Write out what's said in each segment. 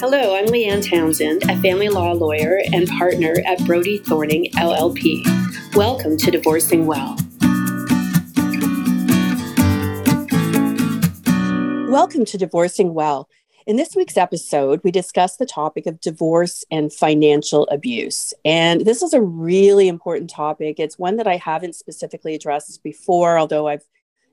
Hello, I'm Leanne Townsend, a family law lawyer and partner at Brauti Thorning LLP. Welcome to Divorcing Well. Welcome to Divorcing Well. In this week's episode, we discuss the topic of divorce and financial abuse. And this is a really important topic. It's one that I haven't specifically addressed before, although I've,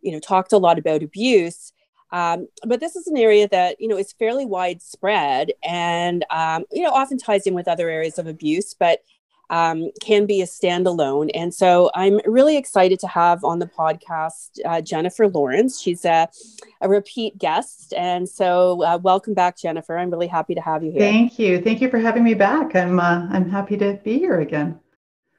you know, talked a lot about abuse. Um, but this is an area that you know is fairly widespread and um, you know often ties in with other areas of abuse, but um, can be a standalone. And so I'm really excited to have on the podcast uh, Jennifer Lawrence. She's a, a repeat guest. And so uh, welcome back, Jennifer. I'm really happy to have you here. Thank you. Thank you for having me back. I'm, uh, I'm happy to be here again.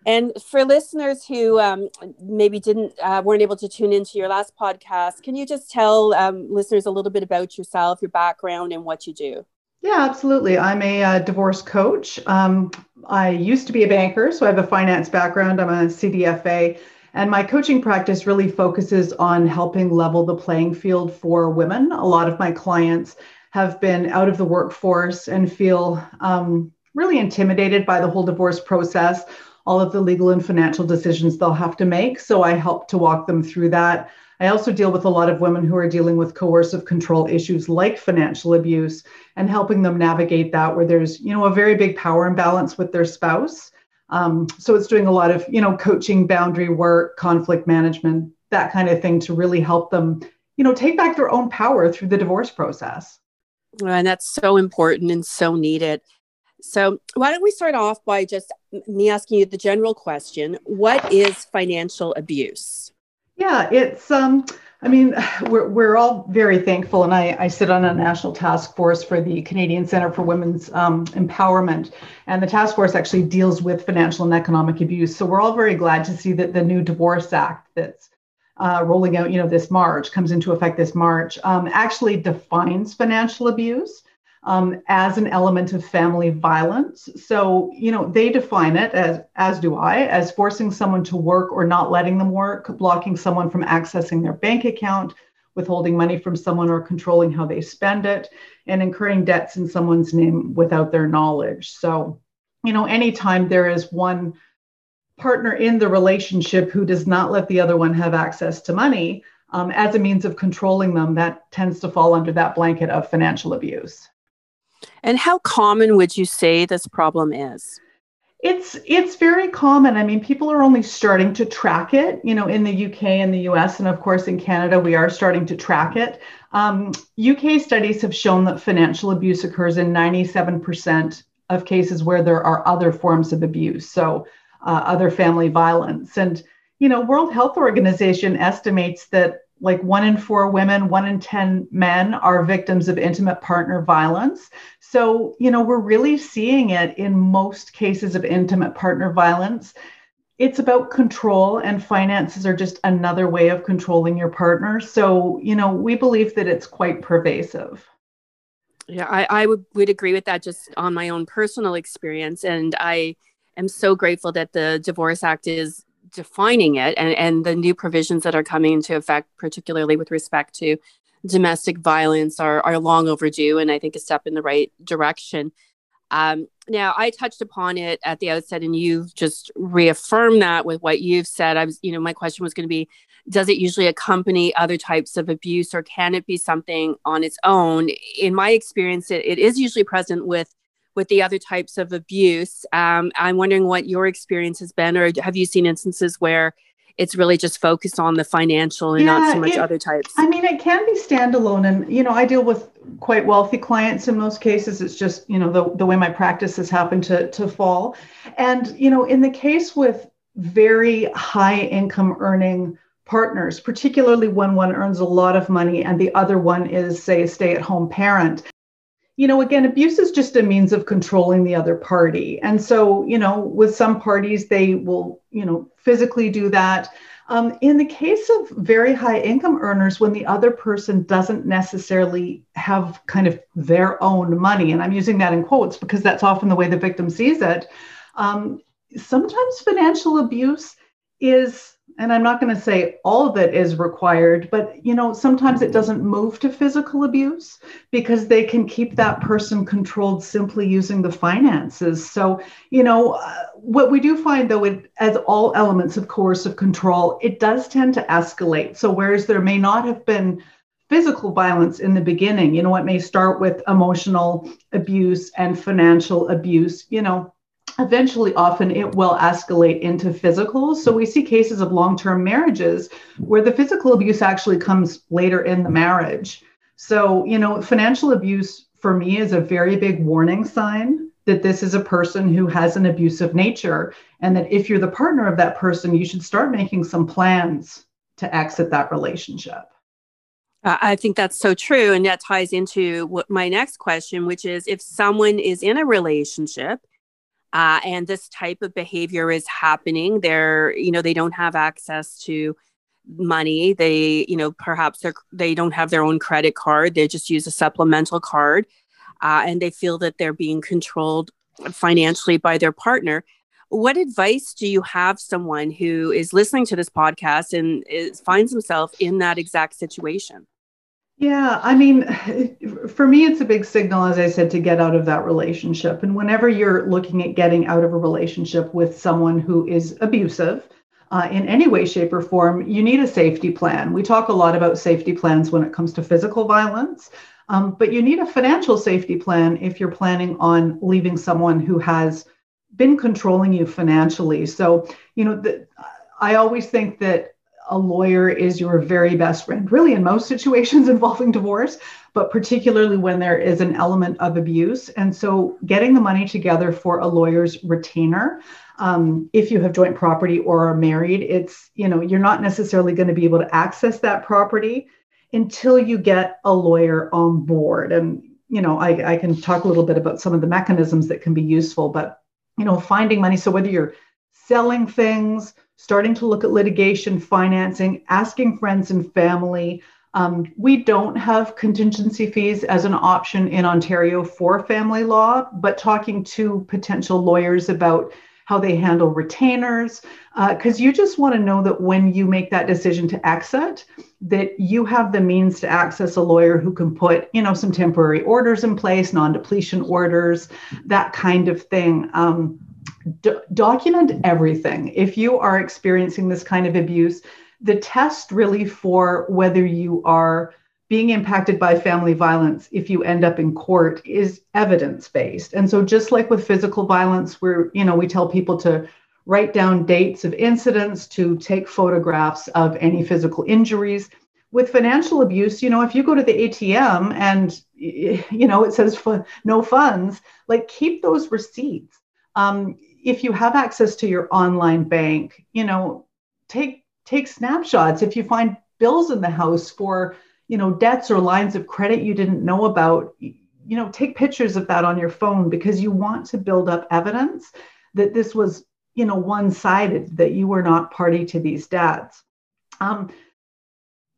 And for listeners who um, maybe didn't uh, weren't able to tune into your last podcast, can you just tell um, listeners a little bit about yourself, your background, and what you do? Yeah, absolutely. I'm a uh, divorce coach. Um, I used to be a banker, so I have a finance background. I'm a CDFA, and my coaching practice really focuses on helping level the playing field for women. A lot of my clients have been out of the workforce and feel um, really intimidated by the whole divorce process, all of the legal and financial decisions they'll have to make. So I help to walk them through that. I also deal with a lot of women who are dealing with coercive control issues like financial abuse and helping them navigate that where there's, you know, a very big power imbalance with their spouse. Um, so it's doing a lot of, you know, coaching, boundary work, conflict management, that kind of thing to really help them, you know, take back their own power through the divorce process. And that's so important and so needed. So, why don't we start off by just me asking you the general question What is financial abuse? Yeah, it's um I mean, we're, we're all very thankful, and I, I sit on a national task force for the Canadian Center for Women's um, Empowerment, and the task force actually deals with financial and economic abuse. So we're all very glad to see that the new Divorce Act that's uh, rolling out, you know, this March comes into effect this March, um, actually defines financial abuse um, as an element of family violence. So, you know, they define it as, as do I, as forcing someone to work or not letting them work, blocking someone from accessing their bank account, withholding money from someone or controlling how they spend it, and incurring debts in someone's name without their knowledge. So, you know, anytime there is one partner in the relationship who does not let the other one have access to money, um, as a means of controlling them, that tends to fall under that blanket of financial abuse. And how common would you say this problem is? It's it's very common. I mean, people are only starting to track it. You know, in the UK and the US, and of course in Canada, we are starting to track it. Um, UK studies have shown that financial abuse occurs in 97% of cases where there are other forms of abuse, so uh, other family violence. And you know, World Health Organization estimates that like one in four women, one in 10 men are victims of intimate partner violence. So, you know, we're really seeing it in most cases of intimate partner violence. It's about control, and finances are just another way of controlling your partner. So, you know, we believe that it's quite pervasive. Yeah, I, I would, would agree with that just on my own personal experience. And I am so grateful that the Divorce Act is defining it and, and the new provisions that are coming into effect, particularly with respect to domestic violence, are, are long overdue and I think a step in the right direction. Um, now, I touched upon it at the outset, and you've just reaffirmed that with what you've said. I was, you know, my question was going to be Does it usually accompany other types of abuse, or can it be something on its own? In my experience, it, it is usually present with with the other types of abuse. Um, I'm wondering what your experience has been, or have you seen instances where it's really just focused on the financial and yeah, not so much it, other types? I mean, it can be standalone. And, you know, I deal with quite wealthy clients in most cases. It's just, you know, the, the way my practice has happened to, to fall. And, you know, in the case with very high income earning partners, particularly when one earns a lot of money and the other one is, say, a stay at home parent, you know, again, abuse is just a means of controlling the other party. And so, you know, with some parties, they will, you know, physically do that. Um, in the case of very high income earners, when the other person doesn't necessarily have kind of their own money, and I'm using that in quotes because that's often the way the victim sees it, um, sometimes financial abuse is and i'm not going to say all of it is required but you know sometimes it doesn't move to physical abuse because they can keep that person controlled simply using the finances. So you know uh, what we do find though it, as all elements of coercive control it does tend to escalate. So whereas there may not have been physical violence in the beginning you know it may start with emotional abuse and financial abuse you know eventually often it will escalate into physical. So we see cases of long-term marriages where the physical abuse actually comes later in the marriage. So you know financial abuse for me is a very big warning sign that this is a person who has an abusive nature and that if you're the partner of that person you should start making some plans to exit that relationship. I think that's so true. And that ties into what my next question, which is if someone is in a relationship uh, and this type of behavior is happening. They're you know they don't have access to money. They you know perhaps they don't have their own credit card. They just use a supplemental card uh, and they feel that they're being controlled financially by their partner. What advice do you have someone who is listening to this podcast and is, finds himself in that exact situation yeah, I mean, for me, it's a big signal, as I said, to get out of that relationship. And whenever you're looking at getting out of a relationship with someone who is abusive uh, in any way, shape, or form, you need a safety plan. We talk a lot about safety plans when it comes to physical violence, um, but you need a financial safety plan if you're planning on leaving someone who has been controlling you financially. So, you know, the, I always think that a lawyer is your very best friend, really, in most situations involving divorce, but particularly when there is an element of abuse. And so, getting the money together for a lawyer's retainer, um, if you have joint property or are married, it's, you know, you're not necessarily going to be able to access that property until you get a lawyer on board. And, you know, I, I can talk a little bit about some of the mechanisms that can be useful, but, you know, finding money. So, whether you're selling things, starting to look at litigation, financing, asking friends and family. Um, we don't have contingency fees as an option in Ontario for family law, but talking to potential lawyers about how they handle retainers, because uh, you just want to know that when you make that decision to exit, that you have the means to access a lawyer who can put, you know, some temporary orders in place, non-depletion orders, that kind of thing. Um, document everything. If you are experiencing this kind of abuse, the test really for whether you are being impacted by family violence if you end up in court is evidence based. And so just like with physical violence where you know we tell people to write down dates of incidents to take photographs of any physical injuries with financial abuse you know if you go to the atm and you know it says no funds like keep those receipts um, if you have access to your online bank, you know, take take snapshots. If you find bills in the house for, you know, debts or lines of credit you didn't know about, you know, take pictures of that on your phone because you want to build up evidence that this was, you know, one-sided, that you were not party to these debts. Um,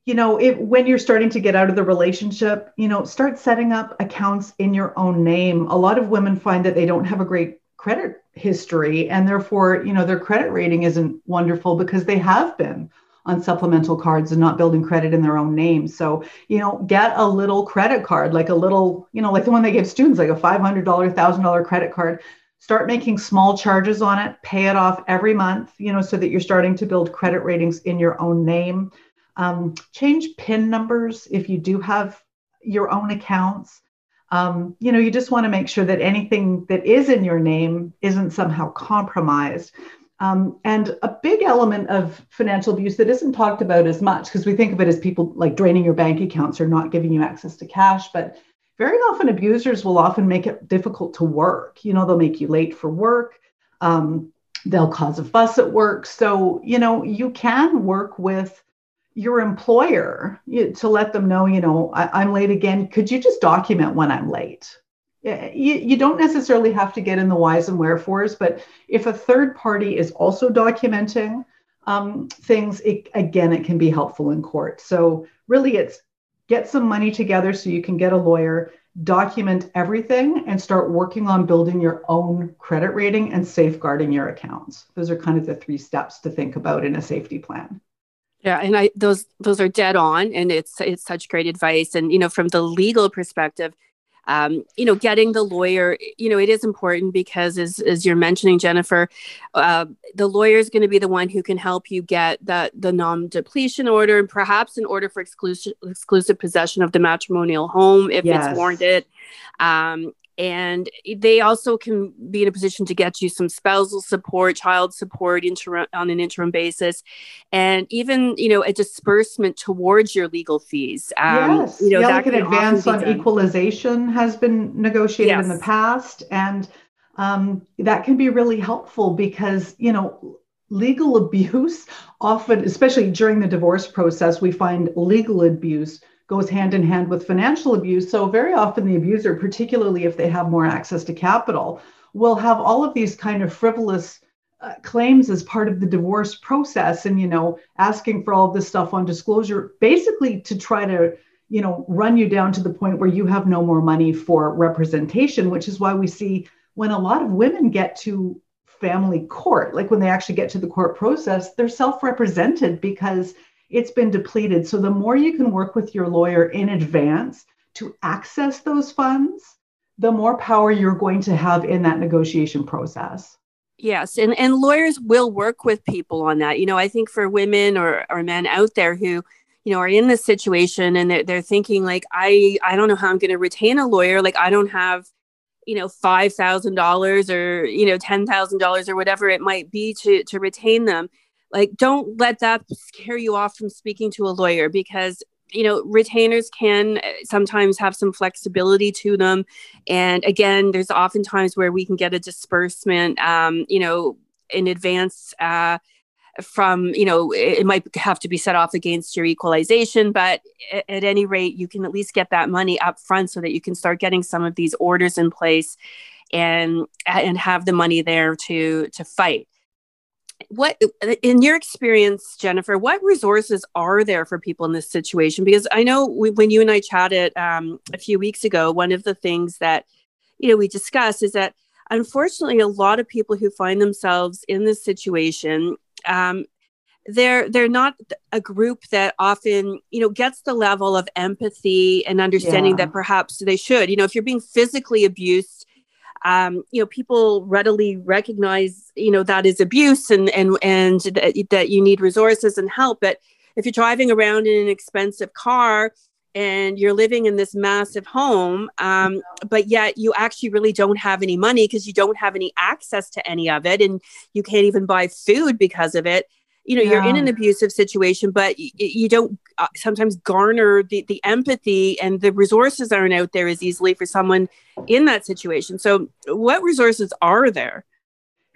you know, if, when you're starting to get out of the relationship, you know, start setting up accounts in your own name. A lot of women find that they don't have a great credit history and therefore you know their credit rating isn't wonderful because they have been on supplemental cards and not building credit in their own name. So you know get a little credit card like a little you know like the one they give students like a $500 $1000 credit card. Start making small charges on it pay it off every month you know so that you're starting to build credit ratings in your own name. Um, change pin numbers if you do have your own accounts um, you know, you just want to make sure that anything that is in your name isn't somehow compromised. Um, and a big element of financial abuse that isn't talked about as much, because we think of it as people like draining your bank accounts or not giving you access to cash, but very often abusers will often make it difficult to work. You know, they'll make you late for work. Um, they'll cause a fuss at work. So, you know, you can work with your employer to let them know, you know, I, am late again. Could you just document when I'm late? You, you don't necessarily have to get in the whys and wherefores, but if a third party is also documenting um, things, it, again, it can be helpful in court. So really, it's get some money together so you can get a lawyer, document everything, and start working on building your own credit rating and safeguarding your accounts. Those are kind of the three steps to think about in a safety plan. Yeah, and I those those are dead on, and it's it's such great advice. And you know, from the legal perspective, um, you know, getting the lawyer, you know, it is important because as, as you're mentioning, Jennifer, uh, the lawyer is going to be the one who can help you get that the non-depletion order and perhaps an order for exclusive exclusive possession of the matrimonial home if yes. it's warranted. Um, and they also can be in a position to get you some spousal support child support interim, on an interim basis. And even you know a disbursement towards your legal fees um, yes. you know yeah, like an advance on equalization has been negotiated yes. in the past. And um, that can be really helpful because you know legal abuse often especially during the divorce process we find legal abuse goes hand in hand with financial abuse. So, very often, the abuser, particularly if they have more access to capital, will have all of these kind of frivolous uh, claims as part of the divorce process and, you know, asking for all this stuff on disclosure, basically to try to, you know, run you down to the point where you have no more money for representation, which is why we see when a lot of women get to family court, like when they actually get to the court process, they're self represented because it's been depleted. So the more you can work with your lawyer in advance to access those funds, the more power you're going to have in that negotiation process. Yes, and, and lawyers will work with people on that. You know, I think for women or, or men out there who, you know, are in this situation and they're, they're thinking like, I, I don't know how I'm going to retain a lawyer. Like, I don't have, you know, $5,000 or, you know, $10,000 or whatever it might be to, to retain them like don't let that scare you off from speaking to a lawyer because you know retainers can uh, sometimes have some flexibility to them. And again there's often times where we can get a disbursement um, you know in advance uh, from you know it might have to be set off against your equalization. But at any rate you can at least get that money up front so that you can start getting some of these orders in place and and have the money there to to fight what in your experience jennifer what resources are there for people in this situation because i know we, when you and i chatted um, a few weeks ago one of the things that you know we discussed is that unfortunately a lot of people who find themselves in this situation um, they're they're not a group that often you know gets the level of empathy and understanding yeah. that perhaps they should you know if you're being physically abused um, you know people readily recognize you know that is abuse and and and that, that you need resources and help but if you're driving around in an expensive car and you're living in this massive home um, but yet you actually really don't have any money because you don't have any access to any of it and you can't even buy food because of it you know yeah. you're in an abusive situation but y- you don't uh, sometimes garner the, the empathy and the resources aren't out there as easily for someone in that situation. So what resources are there?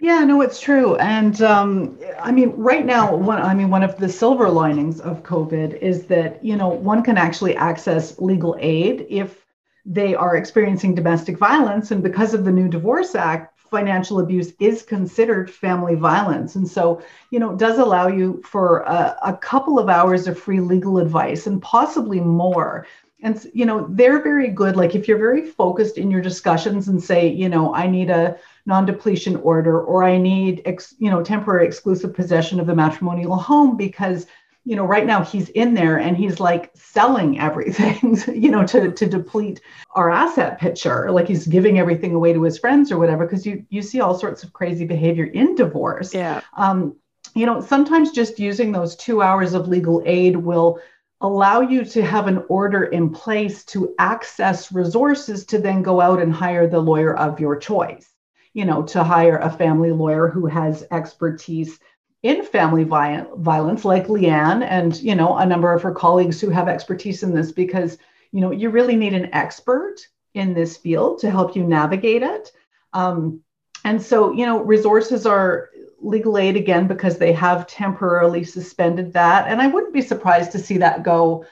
Yeah no it's true. And um, i mean right now one i mean one of the silver linings of covid is that you know one can actually access legal aid if they are experiencing domestic violence. And because of the new divorce act financial abuse is considered family violence. And so, you know, does allow you for a, a, couple of hours of free legal advice and possibly more. And, you know, they're very good. Like if you're very focused in your discussions and say, you know, I need a non depletion order or I need, ex, you know, temporary exclusive possession of the matrimonial home because you know, right now he's in there and he's like selling everything, you know, to to deplete our asset picture. Like he's giving everything away to his friends or whatever, because you you see all sorts of crazy behavior in divorce. Yeah. Um, you know, sometimes just using those two hours of legal aid will allow you to have an order in place to access resources to then go out and hire the lawyer of your choice. You know, to hire a family lawyer who has expertise in family violence like leanne and you know a number of her colleagues who have expertise in this because you know you really need an expert in this field to help you navigate it. Um, and so you know resources are legal aid again because they have temporarily suspended that. And i wouldn't be surprised to see that go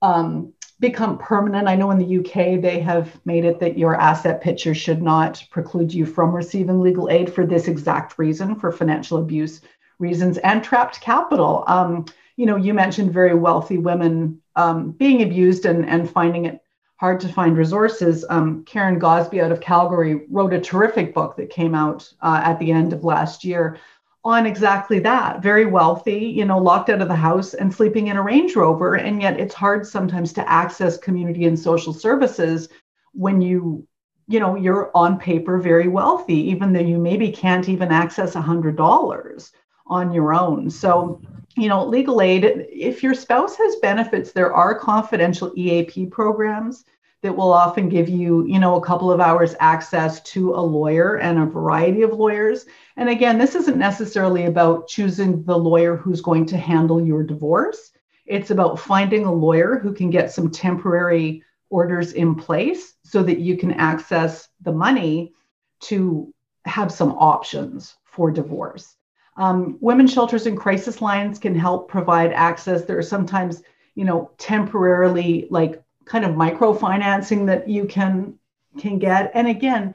um, become permanent. I know in the uk they have made it that your asset picture should not preclude you from receiving legal aid for this exact reason for financial abuse reasons and trapped capital. Um, you know, you mentioned very wealthy women um, being abused and, and finding it hard to find resources, um, Karen Gosby out of Calgary wrote a terrific book that came out uh, at the end of last year on exactly that. Very wealthy, you know, locked out of the house and sleeping in a Range Rover. And yet it's hard sometimes to access community and social services when you, you know, you're on paper very wealthy, even though you maybe can't even access a $100 on your own. So you know, legal aid, if your spouse has benefits, there are confidential EAP programs that will often give you, you know, a couple of hours access to a lawyer and a variety of lawyers. And again, this isn't necessarily about choosing the lawyer who's going to handle your divorce. It's about finding a lawyer who can get some temporary orders in place so that you can access the money to have some options for divorce. Um, women's shelters and crisis lines can help provide access. There are sometimes, you know, temporarily like kind of microfinancing that you can can get. And again,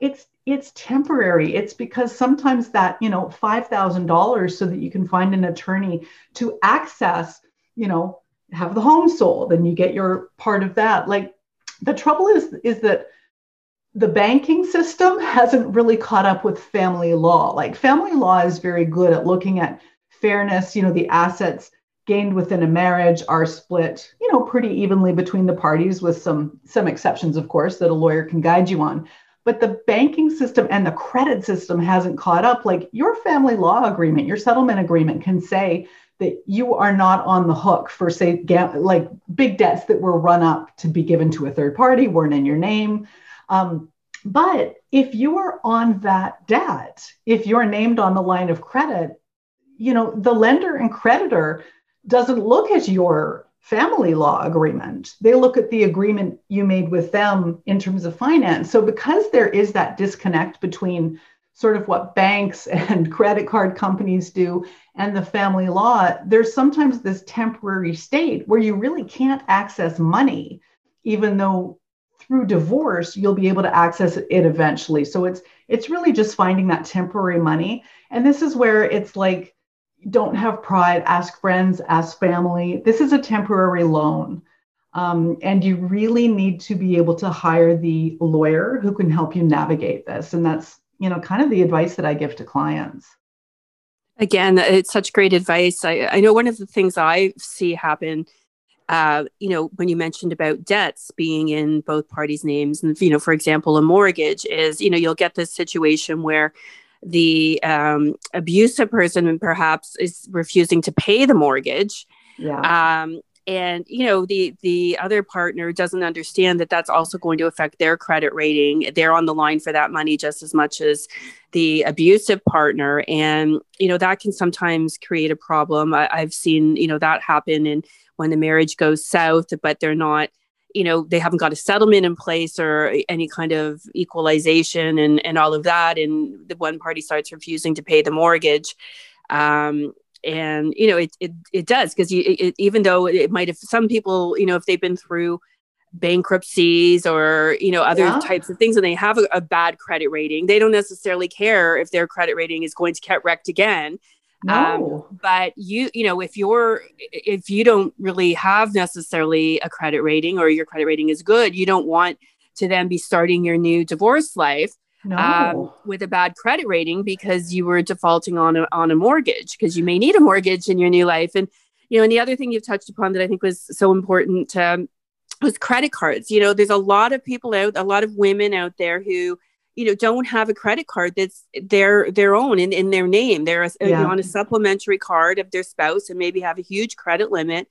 it's it's temporary. It's because sometimes that, you know, $5,000 so that you can find an attorney to access, you know, have the home sold and you get your part of that. Like the trouble is is that the banking system hasn't really caught up with family law. Like family law is very good at looking at fairness, you know, the assets gained within a marriage are split, you know, pretty evenly between the parties with some some exceptions of course that a lawyer can guide you on. But the banking system and the credit system hasn't caught up. Like your family law agreement, your settlement agreement can say that you are not on the hook for say like big debts that were run up to be given to a third party weren't in your name um, but if you are on that debt, if you're named on the line of credit, you know, the lender and creditor doesn't look at your family law agreement. They look at the agreement you made with them in terms of finance. So because there is that disconnect between sort of what banks and credit card companies do and the family law, there's sometimes this temporary state where you really can't access money, even though through divorce you'll be able to access it eventually. So it's it's really just finding that temporary money. And this is where it's like don't have pride ask friends ask family. This is a temporary loan. Um, and you really need to be able to hire the lawyer who can help you navigate this. And that's you know kind of the advice that i give to clients. Again it's such great advice. I, I know one of the things i see happen uh, you know, when you mentioned about debts being in both parties' names, and you know, for example, a mortgage is, you know, you'll get this situation where the um, abusive person perhaps is refusing to pay the mortgage. Yeah. Um, and you know the the other partner doesn't understand that that's also going to affect their credit rating they're on the line for that money just as much as the abusive partner and you know that can sometimes create a problem I, have seen you know that happen in when the marriage goes south, but they're not, you know, they haven't got a settlement in place or any kind of equalization and, and all of that. And the one party starts refusing to pay the mortgage. Um, and, you know, it, it, it does because even though it might have some people, you know, if they've been through bankruptcies or you know other yeah. types of things and they have a, a, bad credit rating they don't necessarily care if their credit rating is going to get wrecked again no. Um, but you, you know, if you're, if you don't really have necessarily a credit rating or your credit rating is good, you don't want to then be starting your new divorce life no. um, with a bad credit rating because you were defaulting on a, on a mortgage because you may need a mortgage in your new life. And, you know, and the other thing you've touched upon that I think was so important um, was credit cards. You know, there's a lot of people out, a lot of women out there who, you know don't have a credit card that's their their own in, in their name they're a, yeah. you know, on a supplementary card of their spouse and maybe have a huge credit limit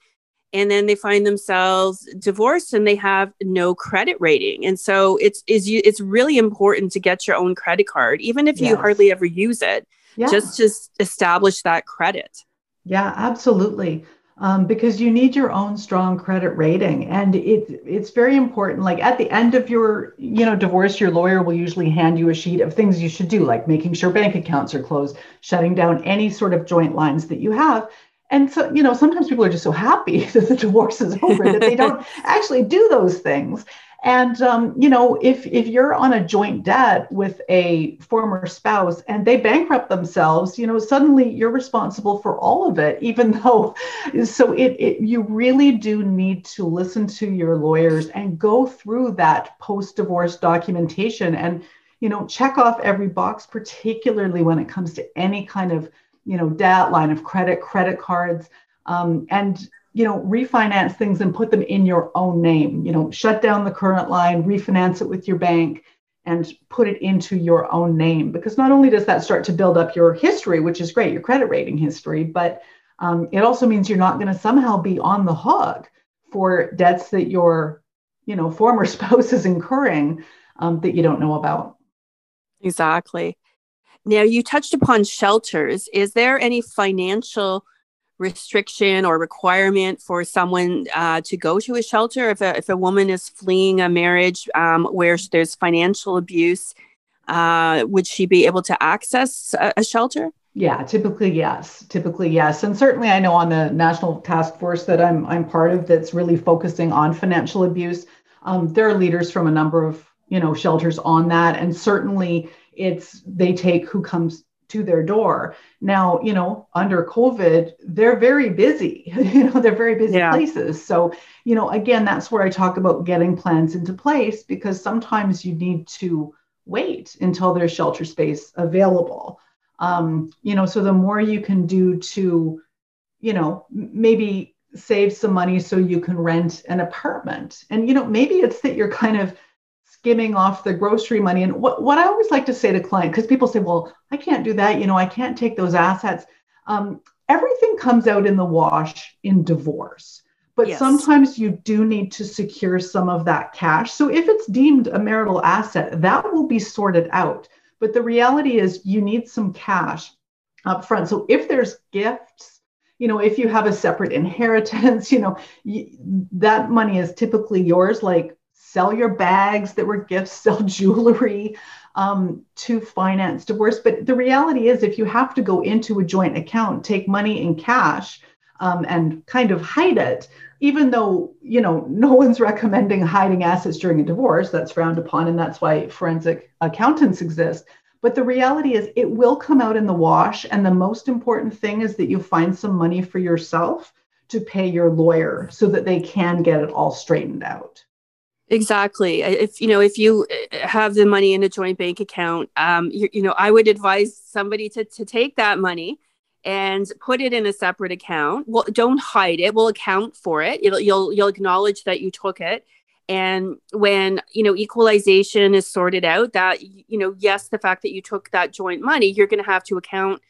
and then they find themselves divorced and they have no credit rating and so it's is you it's really important to get your own credit card even if yes. you hardly ever use it yeah. just to establish that credit yeah absolutely um, because you need your own strong credit rating and it, it's very important like at the end of your you know divorce your lawyer will usually hand you a sheet of things you should do like making sure bank accounts are closed shutting down any sort of joint lines that you have and so you know sometimes people are just so happy that the divorce is over that they don't actually do those things And um, you know, if if you're on a joint debt with a former spouse and they bankrupt themselves, you know, suddenly you're responsible for all of it, even though. So it, it you really do need to listen to your lawyers and go through that post-divorce documentation and you know check off every box, particularly when it comes to any kind of you know debt, line of credit, credit cards, um, and you know refinance things and put them in your own name. You know shut down the current line refinance it with your bank and put it into your own name. Because not only does that start to build up your history which is great your credit rating history but um, it also means you're not going to somehow be on the hook for debts that your you know former spouse is incurring um, that you don't know about. Exactly now you touched upon shelters. Is there any financial restriction or requirement for someone uh, to go to a shelter if a, if a woman is fleeing a marriage um, where there's financial abuse uh, would she be able to access a, a, shelter? Yeah typically yes. Typically yes. And certainly i know on the national task force that i'm i'm part of that's really focusing on financial abuse. Um, there are leaders from a number of you know shelters on that. And certainly it's they take who comes to their door. Now, you know, under COVID, they're very busy. you know, they're very busy yeah. places. So, you know, again, that's where I talk about getting plans into place because sometimes you need to wait until there's shelter space available. Um, you know, so the more you can do to, you know, maybe save some money so you can rent an apartment. And, you know, maybe it's that you're kind of skimming off the grocery money. And what, what I always like to say to clients, because people say, well, I can't do that. You know, I can't take those assets. Um, everything comes out in the wash in divorce. But yes. sometimes you do need to secure some of that cash. So if it's deemed a marital asset, that will be sorted out. But the reality is you need some cash up front. So if there's gifts, you know, if you have a separate inheritance, you know, that money is typically yours. Like sell your bags that were gifts, sell jewelry um, to finance divorce. But the reality is, if you have to go into a joint account, take money in cash, um, and kind of hide it, even though you know no one's recommending hiding assets during a divorce, that's frowned upon, and that's why forensic accountants exist. But the reality is, it will come out in the wash. And the most important thing is that you find some money for yourself to pay your lawyer so that they can get it all straightened out. Exactly. If you know, if you uh, have the money in a joint bank account, um, you, you know, I would advise somebody to to take that money and put it in a separate account. Well, don't hide it. We'll account for it. It'll, you'll you'll acknowledge that you took it. And when you know equalization is sorted out, that you know, yes, the fact that you took that joint money, you're going to have to account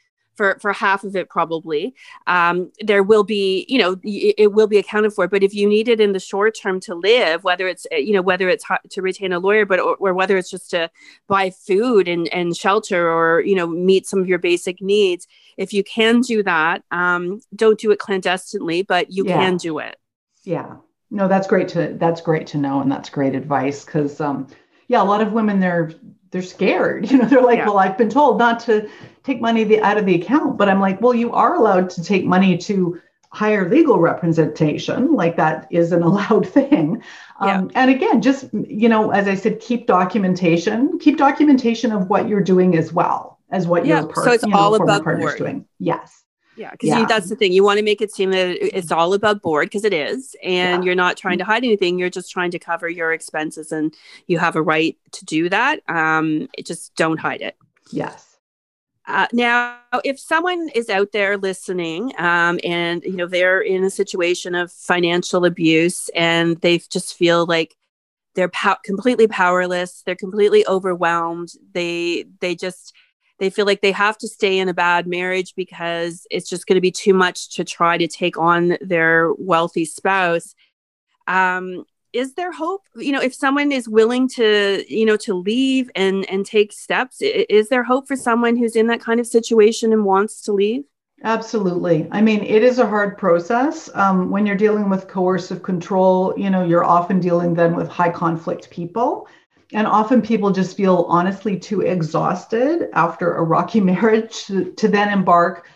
for for half of it probably. Um, there will be you know it, it, will be accounted for but if you need it in the short term to live whether it's eh, you know whether it's to retain a lawyer but or, or whether it's just to buy food and, and shelter or you know meet some of your basic needs if you can do that um, don't do it clandestinely but you yeah. can do it. Yeah. No that's great to that's great to know and that's great advice because um, yeah a lot of women they're they're scared. You know, they're like, yeah. well, I've been told not to take money the, out of the account, but I'm like, well, you are allowed to take money to hire legal representation. Like that is an allowed thing. Um. And again, just you know, as I said, keep documentation. Keep documentation of what you're doing as well as what yeah. your part, so it's you know, all above board. doing. Yes. Yeah, because yeah. that's the thing. You want to make it seem that it's all above board because it is, and yeah. you're not trying to hide anything. You're just trying to cover your expenses, and you have a right to do that. Um, just don't hide it. Yes. Uh, now, if someone is out there listening, um, and you know they're in a situation of financial abuse, and they just feel like they're po- completely powerless, they're completely overwhelmed. They they just they feel like they have to stay in a bad marriage because it's just going to be too much to try to take on their wealthy spouse. Um, is there hope? You know if someone is willing to you know to leave and and take steps is there hope for someone who's in that kind of situation and wants to leave? Absolutely. I mean it is a hard process. Um, when you're dealing with coercive control you know you're often dealing then with high conflict people and often people just feel honestly too exhausted after a rocky marriage to, to then embark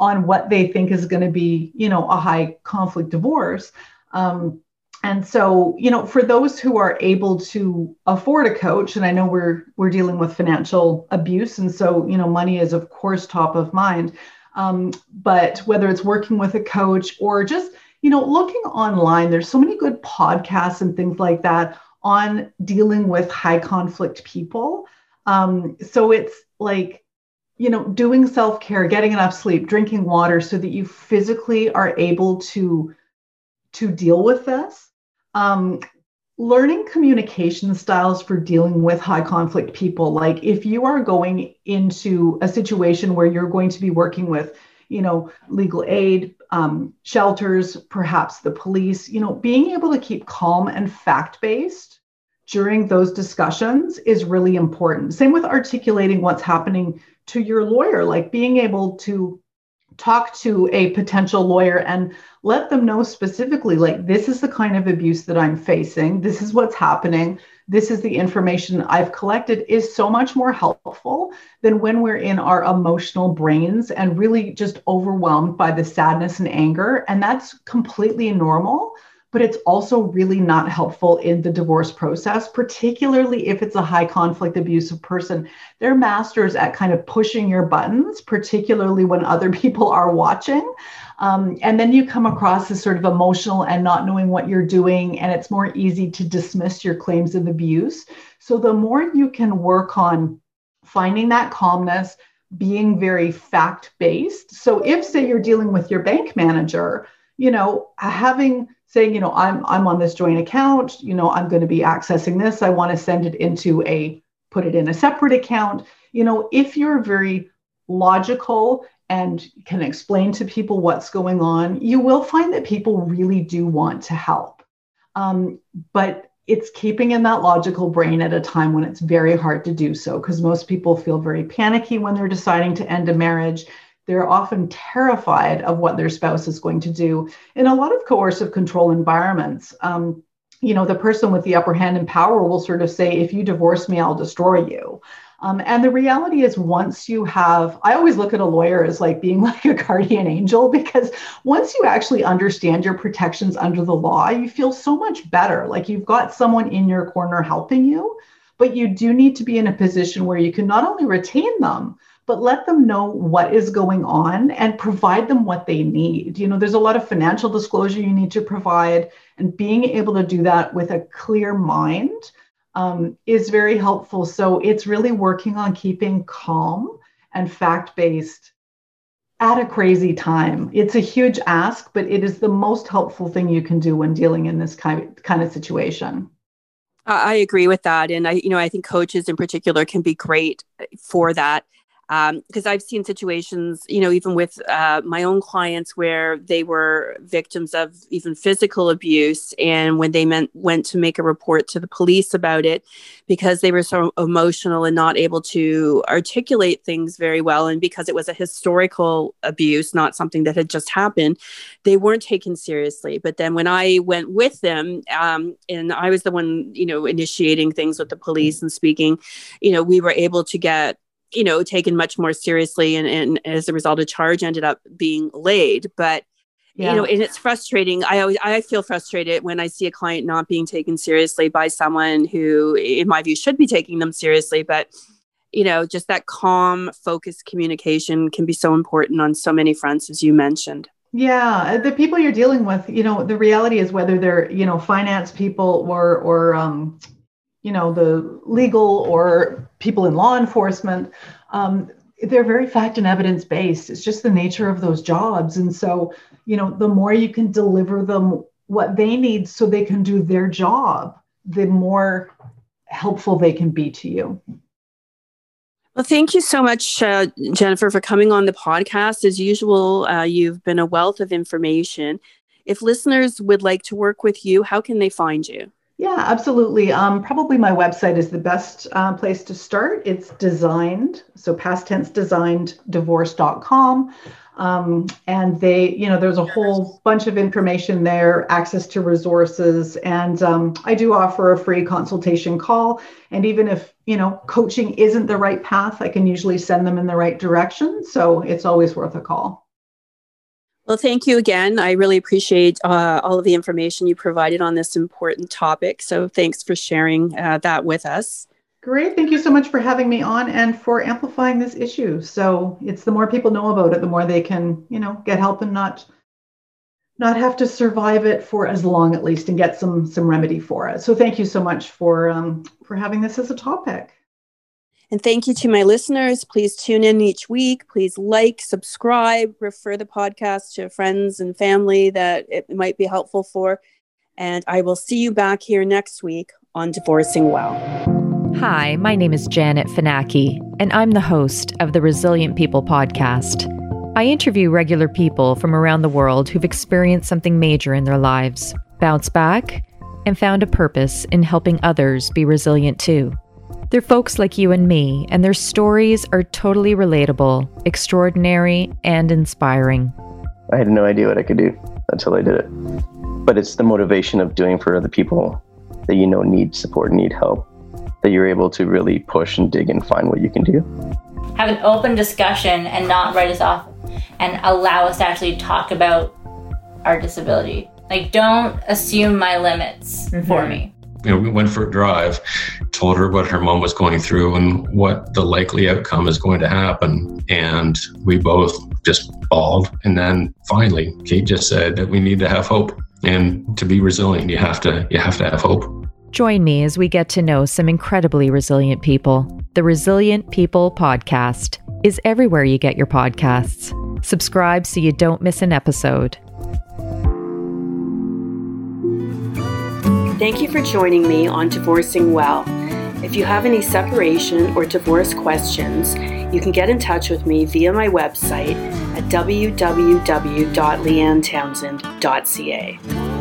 on what they think is going to be, you know, a high conflict divorce. Um, and so you know for those who are able to afford a coach and i know we're we're dealing with financial abuse and so you know money is of course top of mind um, but whether it's working with a coach or just you know looking online there's so many good podcasts and things like that on dealing with high conflict people. Um, so it's like you know doing self-care getting enough sleep drinking water so that you physically are able to to deal with this. Um, learning communication styles for dealing with high conflict people. Like if you are going into a situation where you're going to be working with you know legal aid um, shelters perhaps the police you know being able to keep calm and fact based during those discussions is really important. Same with articulating what's happening to your lawyer like being able to talk to a potential lawyer and let them know specifically like this is the kind of abuse that i'm facing. This is what's happening this is the information i've collected is so much more helpful than when we're in our emotional brains and really just overwhelmed by the sadness and anger. And that's completely normal but it's also really not helpful in the divorce process, particularly if it's a high conflict abusive person. They're masters at kind of pushing your buttons, particularly when other people are watching. Um, and then you come across as sort of emotional and not knowing what you're doing, and it's more easy to dismiss your claims of abuse. So the more you can work on finding that calmness, being very fact based. So if, say, you're dealing with your bank manager, you know, having saying, you know, I'm I'm on this joint account, you know, I'm going to be accessing this. I want to send it into a put it in a separate account. You know, if you're very logical and can explain to people what's going on, you will find that people really do want to help. Um, but it's keeping in that logical brain at a time when it's very hard to do so because most people feel very panicky when they're deciding to end a marriage they're often terrified of what their spouse is going to do. In a lot of coercive control environments, um, you know, the person with the upper hand and power will sort of say, if you divorce me, I'll destroy you. Um, and the reality is, once you have, I always look at a lawyer as like being like a guardian angel because once you actually understand your protections under the law, you feel so much better. Like you've got someone in your corner helping you, but you do need to be in a position where you can not only retain them, but let them know what is going on and provide them what they need. You know, there's a lot of financial disclosure you need to provide, and being able to do that with a clear mind um, is very helpful. So it's really working on keeping calm and fact based at a crazy time. It's a huge ask, but it is the most helpful thing you can do when dealing in this kind kind of situation. I agree with that, and I, you know, I think coaches in particular can be great for that because um, I've seen situations, you know, even with uh, my own clients where they were victims of even physical abuse, and when they meant went to make a report to the police about it, because they were so emotional and not able to articulate things very well, and because it was a historical abuse, not something that had just happened, they weren't taken seriously. But then when I went with them, um, and I was the one, you know, initiating things with the police and speaking, you know, we were able to get you know, taken much more seriously. And, and as a result, a charge ended up being laid. But yeah. you know and it's frustrating i always i feel frustrated when i see a client not being taken seriously by someone who in my view should be taking them seriously but you know just that calm focused communication can be so important on so many fronts as you mentioned yeah the people you're dealing with you know the reality is whether they're you know finance people or or um you know the legal or people in law enforcement um, they're very fact and evidence based it's just the nature of those jobs and so you know the more you can deliver them what they need so they can do their job the more helpful they can be to you well, thank you so much, uh, Jennifer, for coming on the podcast. As usual, uh, you've been a wealth of information. If listeners would like to work with you, how can they find you? Yeah, absolutely. Um, probably my website is the best uh, place to start. It's designed, so past tense designed divorce.com. Um, and they, you know, there's a whole bunch of information there, access to resources. And um, I do offer a free consultation call. And even if, you know, coaching isn't the right path, I can usually send them in the right direction. So it's always worth a call. Well, thank you again. I really appreciate uh, all of the information you provided on this important topic. So, thanks for sharing uh, that with us. Great. Thank you so much for having me on and for amplifying this issue. So, it's the more people know about it, the more they can, you know, get help and not not have to survive it for as long at least and get some some remedy for it. So, thank you so much for um, for having this as a topic. And thank you to my listeners. Please tune in each week. Please like, subscribe, refer the podcast to friends and family that it might be helpful for. And I will see you back here next week on Divorcing Well. Hi, my name is Janet Finaki, and I'm the host of the Resilient People podcast. I interview regular people from around the world who've experienced something major in their lives, bounced back, and found a purpose in helping others be resilient too. They're folks like you and me, and their stories are totally relatable, extraordinary, and inspiring. I had no idea what I could do until I did it. But it's the motivation of doing for other people that you know need support, need help, that you're able to really push and dig and find what you can do. Have an open discussion and not write us off and allow us to actually talk about our disability. Like, don't assume my limits mm-hmm. for me you know, we went for a drive, told her what her mom was going through and what the likely outcome is going to happen. And we both just bawled. And then finally, Kate just said that we need to have hope. And to be resilient, you have to you have to have hope. Join me as we get to know some incredibly resilient people. The Resilient People podcast is everywhere you get your podcasts. Subscribe so you don't miss an episode. Thank you for joining me on Divorcing Well. If you have any separation or divorce questions, you can get in touch with me via my website at www.leannetownsend.ca.